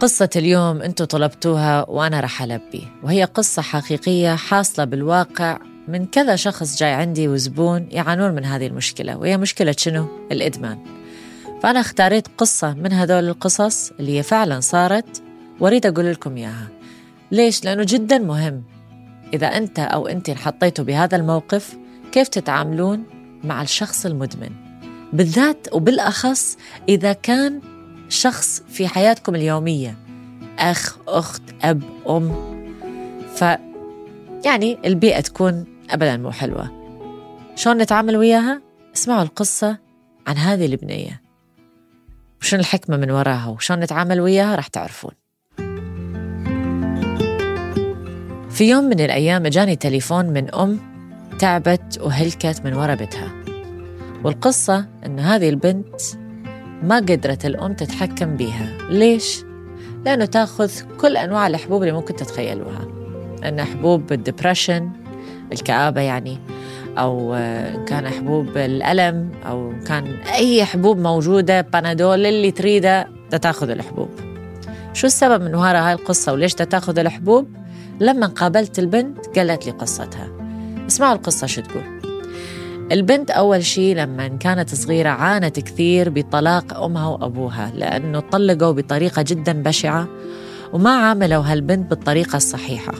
قصة اليوم أنتم طلبتوها وأنا رح ألبي وهي قصة حقيقية حاصلة بالواقع من كذا شخص جاي عندي وزبون يعانون من هذه المشكلة وهي مشكلة شنو؟ الإدمان فأنا اختاريت قصة من هذول القصص اللي هي فعلا صارت وأريد أقول لكم إياها ليش؟ لأنه جدا مهم إذا أنت أو أنت انحطيتوا بهذا الموقف كيف تتعاملون مع الشخص المدمن بالذات وبالأخص إذا كان شخص في حياتكم اليومية أخ أخت أب أم. ف يعني البيئة تكون أبدا مو حلوة. شلون نتعامل وياها؟ اسمعوا القصة عن هذه البنية. وشنو الحكمة من وراها؟ وشلون نتعامل وياها؟ رح تعرفون. في يوم من الأيام جاني تليفون من أم تعبت وهلكت من ورا بيتها. والقصة أن هذه البنت ما قدرت الأم تتحكم بيها. ليش؟ لأنه تأخذ كل أنواع الحبوب اللي ممكن تتخيلوها. أن حبوب الدبريشن الكآبة يعني أو إن كان حبوب الألم أو كان أي حبوب موجودة بانادول اللي تريده تاخذ الحبوب. شو السبب من وراء هاي القصة وليش تاخذ الحبوب؟ لما قابلت البنت قالت لي قصتها. اسمعوا القصة شو تقول. البنت أول شيء لما كانت صغيرة عانت كثير بطلاق أمها وأبوها لأنه طلقوا بطريقة جدا بشعة وما عاملوا هالبنت بالطريقة الصحيحة.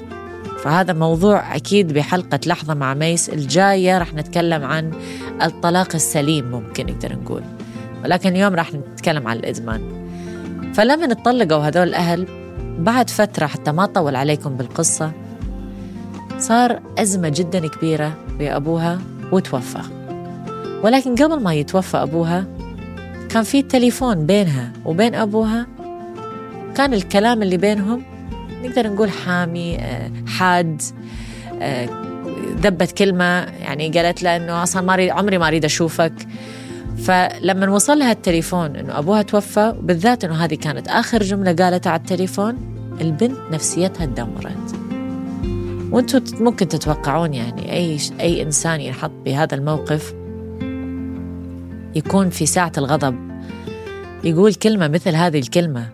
فهذا موضوع أكيد بحلقة لحظة مع ميس الجاية رح نتكلم عن الطلاق السليم ممكن نقدر نقول. ولكن اليوم رح نتكلم عن الإدمان. فلما اتطلقوا هذول الأهل بعد فترة حتى ما أطول عليكم بالقصة صار أزمة جدا كبيرة بأبوها وتوفى. ولكن قبل ما يتوفى أبوها كان في تليفون بينها وبين أبوها. كان الكلام اللي بينهم نقدر نقول حامي آه، حاد آه، ذبت كلمة يعني قالت له إنه أصلا ما عمري ما أريد أشوفك. فلما وصل لها التليفون إنه أبوها توفى بالذات إنه هذه كانت آخر جملة قالتها على التليفون البنت نفسيتها تدمرت وأنتم ممكن تتوقعون يعني أي أي إنسان ينحط بهذا الموقف يكون في ساعة الغضب. يقول كلمة مثل هذه الكلمة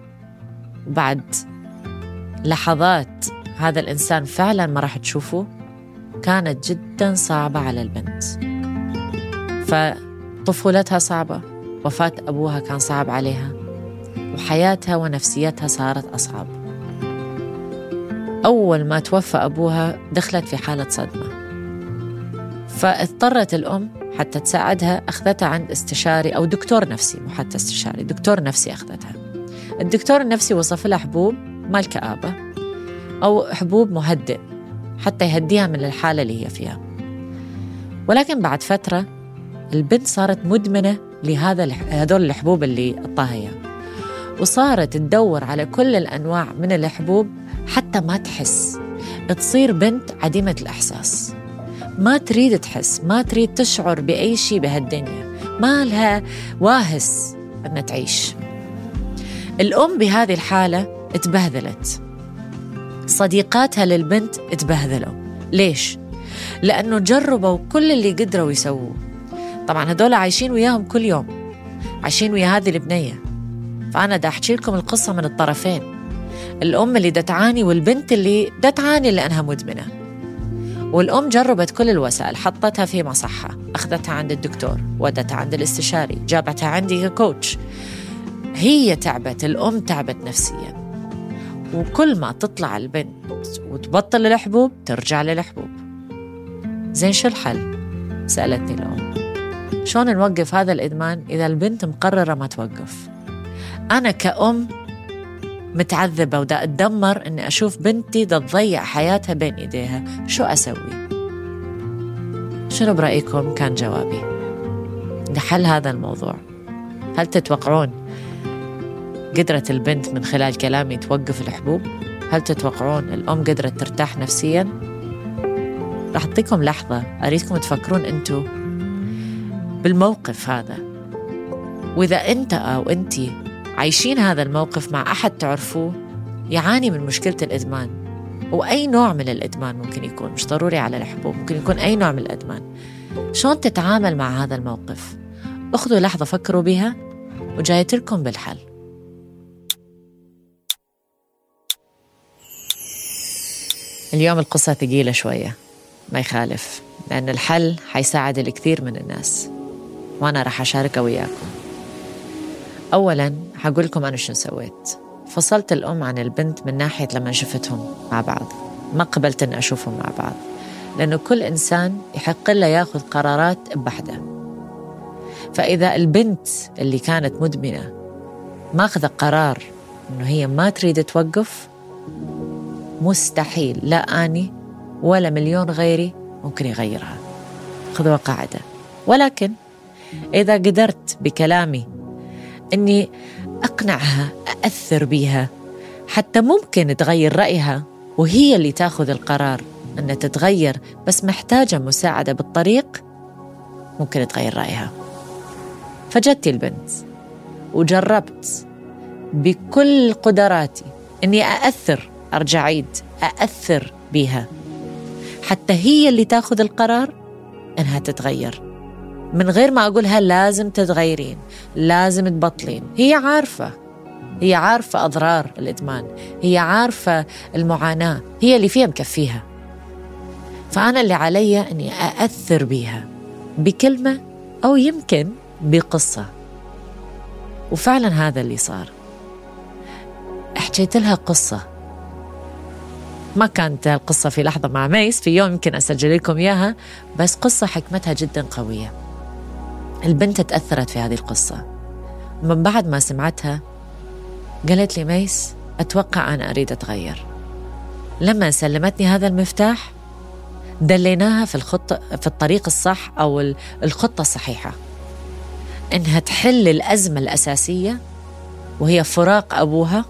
وبعد لحظات هذا الإنسان فعلا ما راح تشوفه كانت جدا صعبة على البنت. فطفولتها صعبة وفاة أبوها كان صعب عليها وحياتها ونفسيتها صارت أصعب. أول ما توفى أبوها دخلت في حالة صدمة. فاضطرت الأم حتى تساعدها أخذتها عند استشاري أو دكتور نفسي مو حتى استشاري دكتور نفسي أخذتها. الدكتور النفسي وصف لها حبوب مال كآبة أو حبوب مهدئ حتى يهديها من الحالة اللي هي فيها. ولكن بعد فترة البنت صارت مدمنة لهذا هذول الحبوب اللي أعطاها وصارت تدور على كل الأنواع من الحبوب حتى ما تحس. تصير بنت عديمة الإحساس. ما تريد تحس ما تريد تشعر بأي شيء بهالدنيا. ما لها واهس أنها تعيش. الأم بهذه الحالة تبهذلت. صديقاتها للبنت تبهذلوا. ليش؟ لأنه جربوا كل اللي قدروا يسووه. طبعا هدول عايشين وياهم كل يوم. عايشين ويا هذه البنية. فأنا دا أحكي لكم القصة من الطرفين. الأم اللي دا تعاني والبنت اللي دا تعاني لأنها مدمنة. والأم جربت كل الوسائل حطتها في مصحة أخذتها عند الدكتور ودتها عند الاستشاري جابتها عندي ككوتش. هي تعبت الأم تعبت نفسيا. وكل ما تطلع البنت وتبطل الحبوب ترجع للحبوب. زين شو الحل؟ سألتني الأم. شلون نوقف هذا الإدمان إذا البنت مقررة ما توقف؟ أنا كأم متعذبة ودا أتدمر إني أشوف بنتي دا تضيع حياتها بين إيديها شو أسوي؟ شنو برأيكم كان جوابي؟ لحل هذا الموضوع هل تتوقعون قدرت البنت من خلال كلامي توقف الحبوب؟ هل تتوقعون الأم قدرت ترتاح نفسيا؟ راح أعطيكم لحظة أريدكم تفكرون أنتو بالموقف هذا وإذا أنت أو أنت عايشين هذا الموقف مع أحد تعرفوه؟ يعاني من مشكلة الإدمان. وأي نوع من الإدمان ممكن يكون؟ مش ضروري على الحبوب ممكن يكون أي نوع من الإدمان. شلون تتعامل مع هذا الموقف؟ أخذوا لحظة فكروا بها وجايت لكم بالحل. اليوم القصة ثقيلة شوية ما يخالف لأن الحل حيساعد الكثير من الناس. وأنا رح أشاركه وياكم. أولاً حقول لكم أنا شو سويت. فصلت الأم عن البنت من ناحية لما شفتهم مع بعض. ما قبلت أن أشوفهم مع بعض. لأنه كل إنسان يحق له يأخذ قرارات بوحده. فإذا البنت اللي كانت مدمنة ماخذة قرار إنه هي ما تريد توقف مستحيل. لا أني ولا مليون غيري ممكن يغيرها. خذوا قاعدة ولكن إذا قدرت بكلامي إني أقنعها أأثر بيها حتى ممكن تغير رأيها وهي اللي تاخذ القرار أن تتغير بس محتاجة مساعدة بالطريق ممكن تغير رأيها. فجدتي البنت وجربت بكل قدراتي أني أأثر أرجع عيد أأثر بيها حتى هي اللي تاخذ القرار إنها تتغير. من غير ما أقولها لازم تتغيرين لازم تبطلين. هي عارفة هي عارفة أضرار الإدمان هي عارفة المعاناة هي اللي فيها مكفيها. فأنا اللي علي إني أأثر بيها بكلمة أو يمكن بقصة. وفعلا هذا اللي صار. حكيت لها قصة. ما كانت القصة في لحظة مع ميس في يوم يمكن أسجل لكم إياها بس قصة حكمتها جدا قوية. البنت تأثرت في هذه القصة. من بعد ما سمعتها قالت لي ميس أتوقع أنا أريد أتغير. لما سلمتني هذا المفتاح دليناها في الخطة في الطريق الصح أو الخطة الصحيحة. إنها تحل الأزمة الأساسية وهي فراق أبوها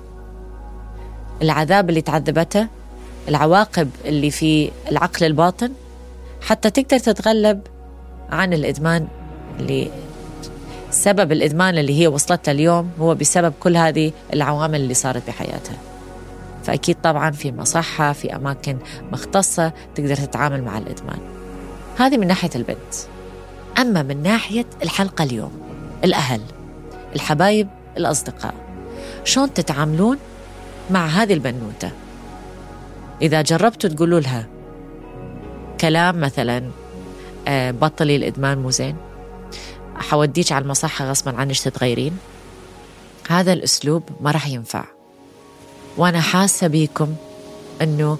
العذاب اللي تعذبته العواقب اللي في العقل الباطن حتى تقدر تتغلب عن الإدمان اللي سبب الإدمان اللي هي وصلت له اليوم هو بسبب كل هذه العوامل اللي صارت بحياتها. فأكيد طبعا في مصحة في أماكن مختصة تقدر تتعامل مع الإدمان. هذه من ناحية البنت. أما من ناحية الحلقة اليوم الأهل الحبايب الأصدقاء شلون تتعاملون مع هذه البنوتة؟ إذا جربتوا تقولوا لها كلام مثلا آه، بطلي الإدمان مو زين؟ حوديك على المصحة غصبا عنك تتغيرين؟ هذا الأسلوب ما راح ينفع. وأنا حاسة بيكم أنه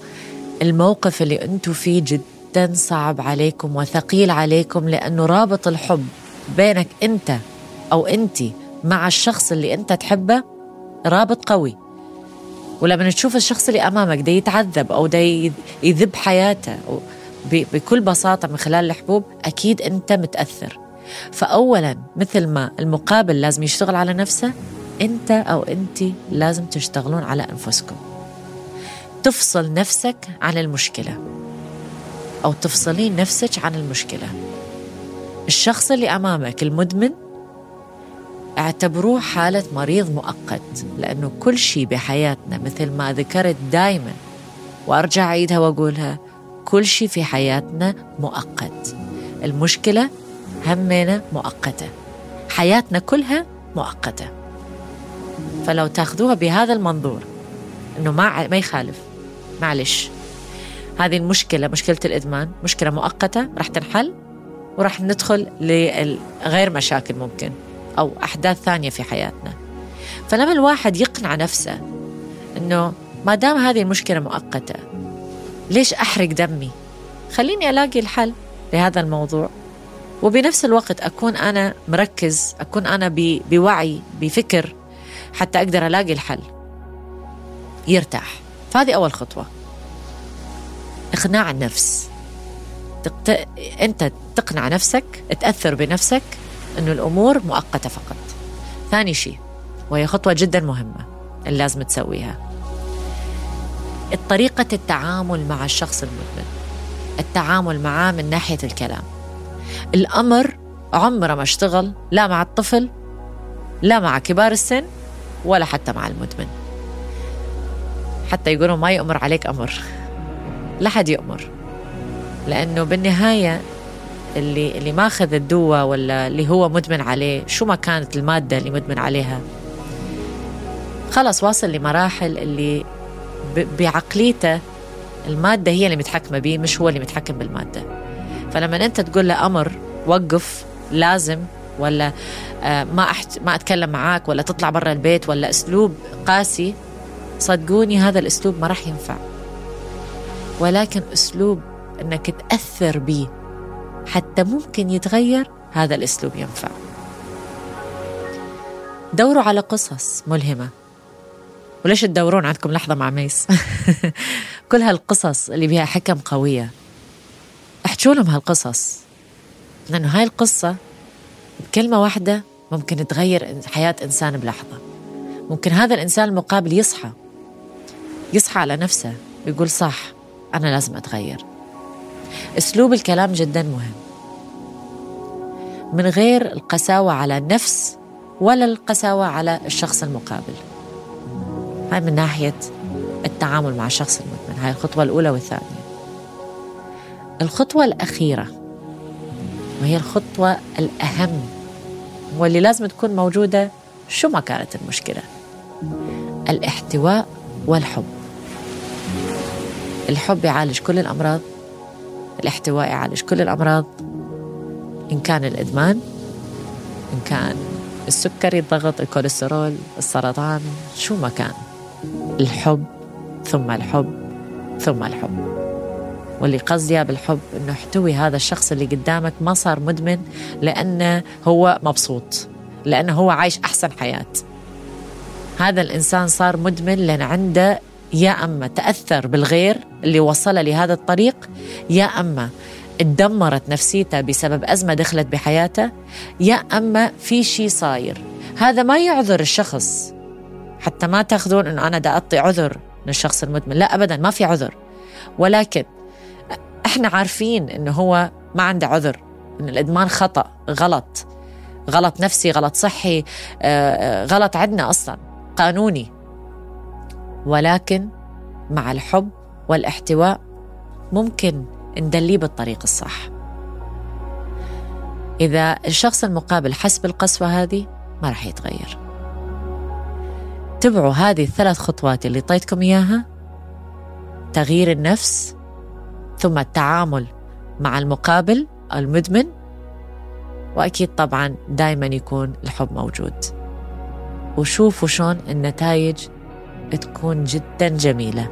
الموقف اللي أنتوا فيه جدا صعب عليكم وثقيل عليكم لأنه رابط الحب بينك أنت أو أنت مع الشخص اللي أنت تحبه رابط قوي. ولما تشوف الشخص اللي أمامك ده يتعذب أو ده يذب حياته بكل بساطة من خلال الحبوب أكيد أنت متأثر. فاولا مثل ما المقابل لازم يشتغل على نفسه أنت أو أنت لازم تشتغلون على أنفسكم. تفصل نفسك عن المشكلة أو تفصلين نفسك عن المشكلة. الشخص اللي أمامك المدمن اعتبروه حالة مريض مؤقت لأنه كل شيء بحياتنا مثل ما ذكرت دائما وأرجع أعيدها وأقولها كل شيء في حياتنا مؤقت. المشكلة همنا مؤقتة. حياتنا كلها مؤقتة. فلو تاخذوها بهذا المنظور إنه ما ما يخالف. معلش. هذه المشكلة مشكلة الإدمان مشكلة مؤقتة راح تنحل وراح ندخل لغير مشاكل ممكن أو أحداث ثانية في حياتنا. فلما الواحد يقنع نفسه أنه ما دام هذه المشكلة مؤقتة ليش أحرق دمي؟ خليني ألاقي الحل لهذا الموضوع. وبنفس الوقت أكون أنا مركز أكون أنا بوعي بفكر حتى أقدر ألاقي الحل. يرتاح. فهذه أول خطوة. إقناع النفس. تقت... أنت تقنع نفسك تأثر بنفسك أنه الأمور مؤقتة فقط. ثاني شيء وهي خطوة جدا مهمة اللي لازم تسويها. طريقة التعامل مع الشخص المدمن. التعامل معاه من ناحية الكلام. الأمر عمره ما اشتغل لا مع الطفل لا مع كبار السن ولا حتى مع المدمن. حتى يقولوا ما يؤمر عليك أمر. لا حد يؤمر. لأنه بالنهاية اللي اللي ماخذ الدواء ولا اللي هو مدمن عليه شو ما كانت المادة اللي مدمن عليها. خلص واصل لمراحل اللي بعقليته المادة هي اللي متحكمة بيه مش هو اللي متحكم بالمادة. فلما أنت تقول له أمر وقف لازم ولا آه، ما أحت... ما أتكلم معاك ولا تطلع برا البيت ولا أسلوب قاسي صدقوني هذا الأسلوب ما راح ينفع. ولكن أسلوب أنك تأثر به حتى ممكن يتغير هذا الأسلوب ينفع. دوروا على قصص ملهمة. وليش تدورون؟ عندكم لحظة مع ميس. كل هالقصص اللي بها حكم قوية. احكوا لهم هالقصص. لأنه هاي القصة بكلمة واحدة ممكن تغير حياة إنسان بلحظة. ممكن هذا الإنسان المقابل يصحى. يصحى على نفسه ويقول صح أنا لازم أتغير. أسلوب الكلام جدا مهم. من غير القساوة على النفس ولا القساوة على الشخص المقابل. هاي من ناحية التعامل مع الشخص المدمن. هاي الخطوة الأولى والثانية. الخطوة الأخيرة وهي الخطوة الأهم واللي لازم تكون موجودة شو ما كانت المشكلة؟ الاحتواء والحب. الحب يعالج كل الأمراض الاحتواء يعالج كل الأمراض إن كان الإدمان إن كان السكري الضغط الكوليسترول السرطان شو ما كان. الحب ثم الحب ثم الحب. واللي قصدي بالحب إنه احتوي هذا الشخص اللي قدامك ما صار مدمن لأنه هو مبسوط لأنه هو عايش أحسن حياة. هذا الإنسان صار مدمن لأن عنده يا أما تأثر بالغير اللي وصله لهذا الطريق يا أما اتدمرت نفسيته بسبب أزمة دخلت بحياته يا أما في شيء صاير. هذا ما يعذر الشخص حتى ما تأخذون إنه أنا دا أعطي عذر للشخص المدمن لا ابدا ما في عذر. ولكن إحنا عارفين إنه هو ما عنده عذر إن الإدمان خطأ غلط. غلط نفسي غلط صحي آه، آه، غلط عندنا أصلا قانوني. ولكن مع الحب والاحتواء ممكن ندليه بالطريق الصح. إذا الشخص المقابل حس بالقسوة هذه ما راح يتغير. تبعوا هذه الثلاث خطوات اللي طيتكم إياها. تغيير النفس ثم التعامل مع المقابل المدمن. وأكيد طبعا دايما يكون الحب موجود. وشوفوا شلون النتائج تكون جدا جميلة.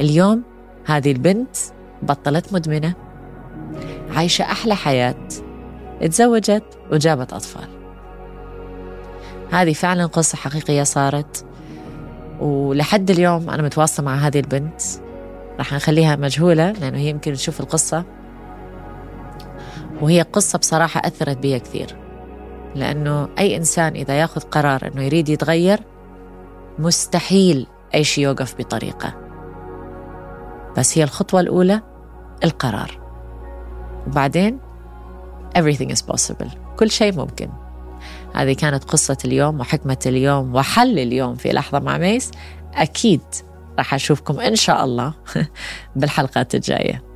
اليوم هذه البنت بطلت مدمنة عايشة أحلى حياة تزوجت وجابت أطفال. هذه فعلا قصة حقيقية صارت. ولحد اليوم أنا متواصلة مع هذه البنت. راح نخليها مجهولة لأنه هي يمكن تشوف القصة. وهي قصة بصراحة أثرت بي كثير. لأنه أي إنسان إذا ياخذ قرار أنه يريد يتغير مستحيل أي شيء يوقف بطريقة. بس هي الخطوة الأولى القرار. وبعدين everything is possible. كل شيء ممكن. هذه كانت قصة اليوم وحكمة اليوم وحل اليوم في لحظة مع ميس. أكيد راح أشوفكم إن شاء الله بالحلقات الجاية.